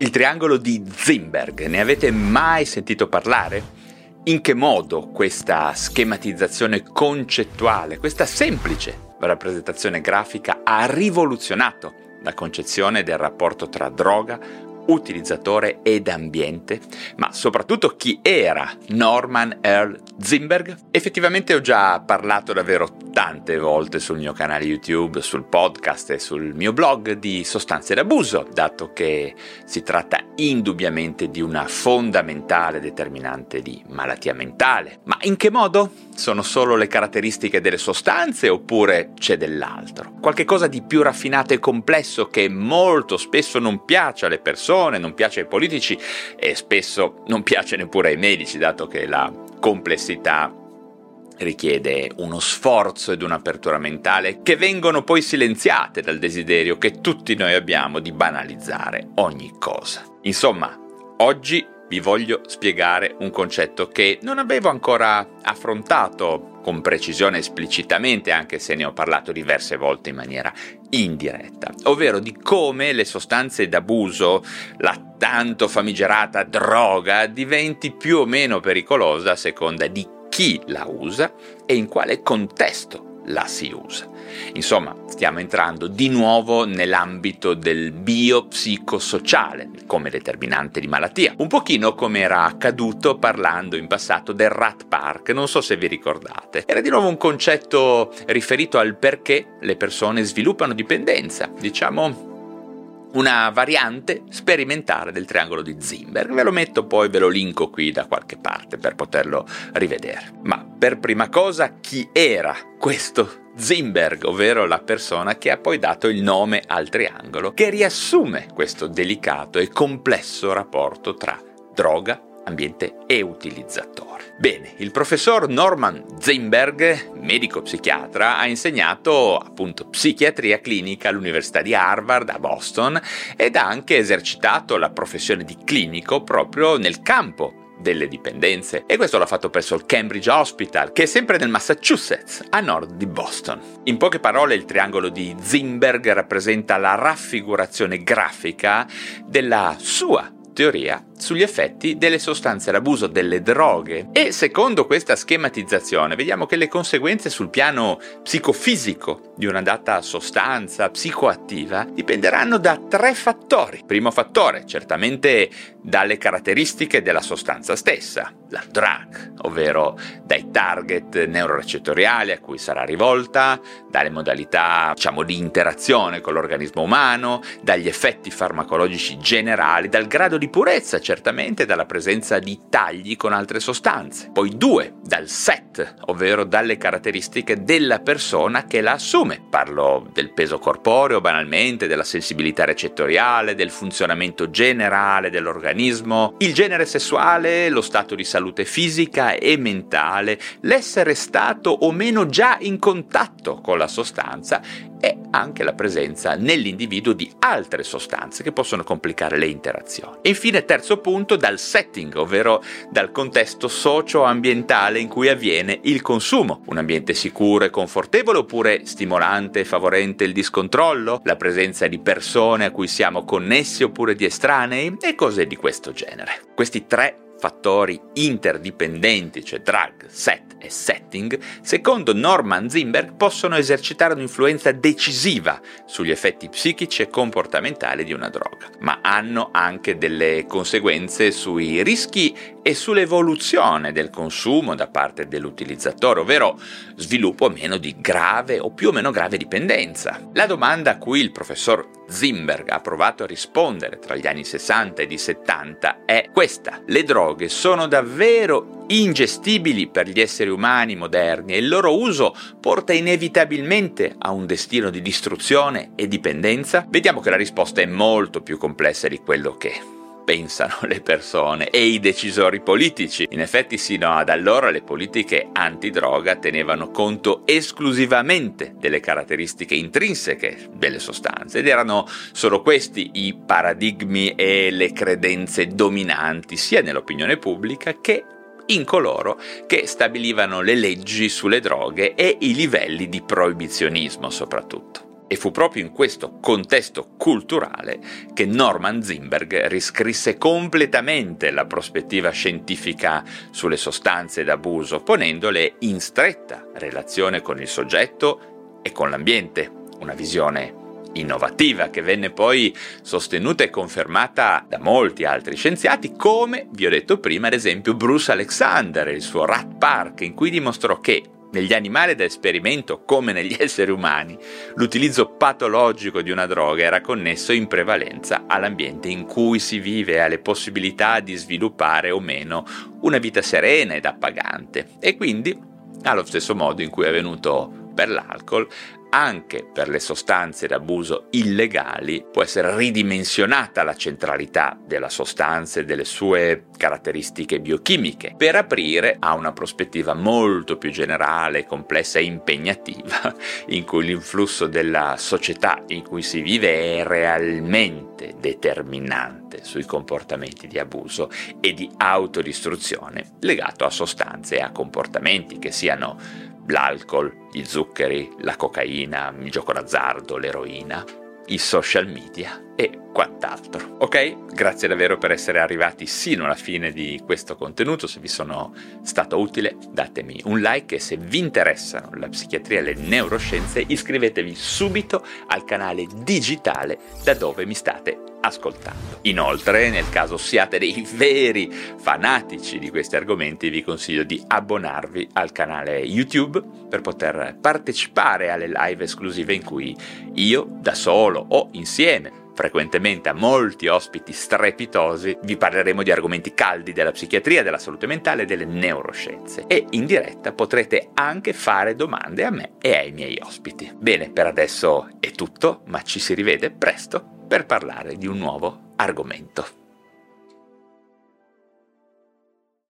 Il triangolo di Zimberg, ne avete mai sentito parlare? In che modo questa schematizzazione concettuale, questa semplice rappresentazione grafica ha rivoluzionato la concezione del rapporto tra droga, utilizzatore ed ambiente, ma soprattutto chi era Norman Earl Zimberg? Effettivamente ho già parlato davvero tante volte sul mio canale YouTube, sul podcast e sul mio blog di sostanze d'abuso, dato che si tratta indubbiamente di una fondamentale determinante di malattia mentale. Ma in che modo? Sono solo le caratteristiche delle sostanze oppure c'è dell'altro? Qualche cosa di più raffinato e complesso che molto spesso non piace alle persone, non piace ai politici e spesso non piace neppure ai medici, dato che la complessità richiede uno sforzo ed un'apertura mentale che vengono poi silenziate dal desiderio che tutti noi abbiamo di banalizzare ogni cosa. Insomma, oggi vi voglio spiegare un concetto che non avevo ancora affrontato con precisione esplicitamente, anche se ne ho parlato diverse volte in maniera indiretta, ovvero di come le sostanze d'abuso, la tanto famigerata droga, diventi più o meno pericolosa a seconda di chi la usa e in quale contesto la si usa. Insomma, stiamo entrando di nuovo nell'ambito del biopsicosociale come determinante di malattia, un pochino come era accaduto parlando in passato del Rat Park, non so se vi ricordate. Era di nuovo un concetto riferito al perché le persone sviluppano dipendenza, diciamo una variante sperimentale del triangolo di Zimberg. Ve lo metto poi, ve lo linko qui da qualche parte per poterlo rivedere. Ma per prima cosa, chi era questo Zimberg, ovvero la persona che ha poi dato il nome al triangolo, che riassume questo delicato e complesso rapporto tra droga, ambiente e utilizzatore. Bene, il professor Norman Zimberg, medico psichiatra, ha insegnato appunto psichiatria clinica all'Università di Harvard a Boston ed ha anche esercitato la professione di clinico proprio nel campo delle dipendenze e questo l'ha fatto presso il Cambridge Hospital che è sempre nel Massachusetts a nord di Boston. In poche parole il triangolo di Zimberg rappresenta la raffigurazione grafica della sua teoria sugli effetti delle sostanze d'abuso, delle droghe. E secondo questa schematizzazione vediamo che le conseguenze sul piano psicofisico di una data sostanza psicoattiva dipenderanno da tre fattori. Primo fattore, certamente dalle caratteristiche della sostanza stessa, la drug, ovvero dai target neurorecettoriali a cui sarà rivolta, dalle modalità diciamo, di interazione con l'organismo umano, dagli effetti farmacologici generali, dal grado di purezza certamente, dalla presenza di tagli con altre sostanze. Poi due, dal set, ovvero dalle caratteristiche della persona che la assume. Parlo del peso corporeo banalmente, della sensibilità recettoriale, del funzionamento generale dell'organismo, il genere sessuale, lo stato di salute fisica e mentale, l'essere stato o meno già in contatto con la sostanza e anche la presenza nell'individuo di altre sostanze che possono complicare le interazioni. E infine, terzo punto, dal setting, ovvero dal contesto socio-ambientale in cui avviene il consumo. Un ambiente sicuro e confortevole oppure stimolante e favorente il discontrollo, la presenza di persone a cui siamo connessi oppure di estranei e cose di questo genere. Questi tre fattori interdipendenti, cioè drug, set e setting, secondo Norman Zimberg possono esercitare un'influenza decisiva sugli effetti psichici e comportamentali di una droga, ma hanno anche delle conseguenze sui rischi e sull'evoluzione del consumo da parte dell'utilizzatore, ovvero sviluppo o meno di grave o più o meno grave dipendenza. La domanda a cui il professor Zimberg ha provato a rispondere tra gli anni 60 ed i 70 è questa. Le droghe sono davvero ingestibili per gli esseri umani moderni e il loro uso porta inevitabilmente a un destino di distruzione e dipendenza? Vediamo che la risposta è molto più complessa di quello che pensano le persone e i decisori politici. In effetti sino ad allora le politiche antidroga tenevano conto esclusivamente delle caratteristiche intrinseche delle sostanze ed erano solo questi i paradigmi e le credenze dominanti sia nell'opinione pubblica che in coloro che stabilivano le leggi sulle droghe e i livelli di proibizionismo soprattutto. E fu proprio in questo contesto culturale che Norman Zimberg riscrisse completamente la prospettiva scientifica sulle sostanze d'abuso, ponendole in stretta relazione con il soggetto e con l'ambiente, una visione innovativa che venne poi sostenuta e confermata da molti altri scienziati, come vi ho detto prima, ad esempio Bruce Alexander, il suo Rat Park, in cui dimostrò che negli animali da esperimento, come negli esseri umani, l'utilizzo patologico di una droga era connesso in prevalenza all'ambiente in cui si vive e alle possibilità di sviluppare o meno una vita serena ed appagante. E quindi, allo stesso modo in cui è avvenuto per l'alcol, anche per le sostanze d'abuso illegali può essere ridimensionata la centralità della sostanza e delle sue caratteristiche biochimiche per aprire a una prospettiva molto più generale, complessa e impegnativa in cui l'influsso della società in cui si vive è realmente determinante sui comportamenti di abuso e di autodistruzione legato a sostanze e a comportamenti che siano l'alcol, gli zuccheri, la cocaina, il gioco d'azzardo, l'eroina, i social media e quant'altro. Ok? Grazie davvero per essere arrivati sino alla fine di questo contenuto. Se vi sono stato utile, datemi un like e se vi interessano la psichiatria e le neuroscienze, iscrivetevi subito al canale digitale da dove mi state ascoltando. Inoltre, nel caso siate dei veri fanatici di questi argomenti, vi consiglio di abbonarvi al canale YouTube per poter partecipare alle live esclusive in cui io, da solo o insieme, frequentemente a molti ospiti strepitosi, vi parleremo di argomenti caldi della psichiatria, della salute mentale e delle neuroscienze. E in diretta potrete anche fare domande a me e ai miei ospiti. Bene, per adesso è tutto, ma ci si rivede presto per parlare di un nuovo argomento.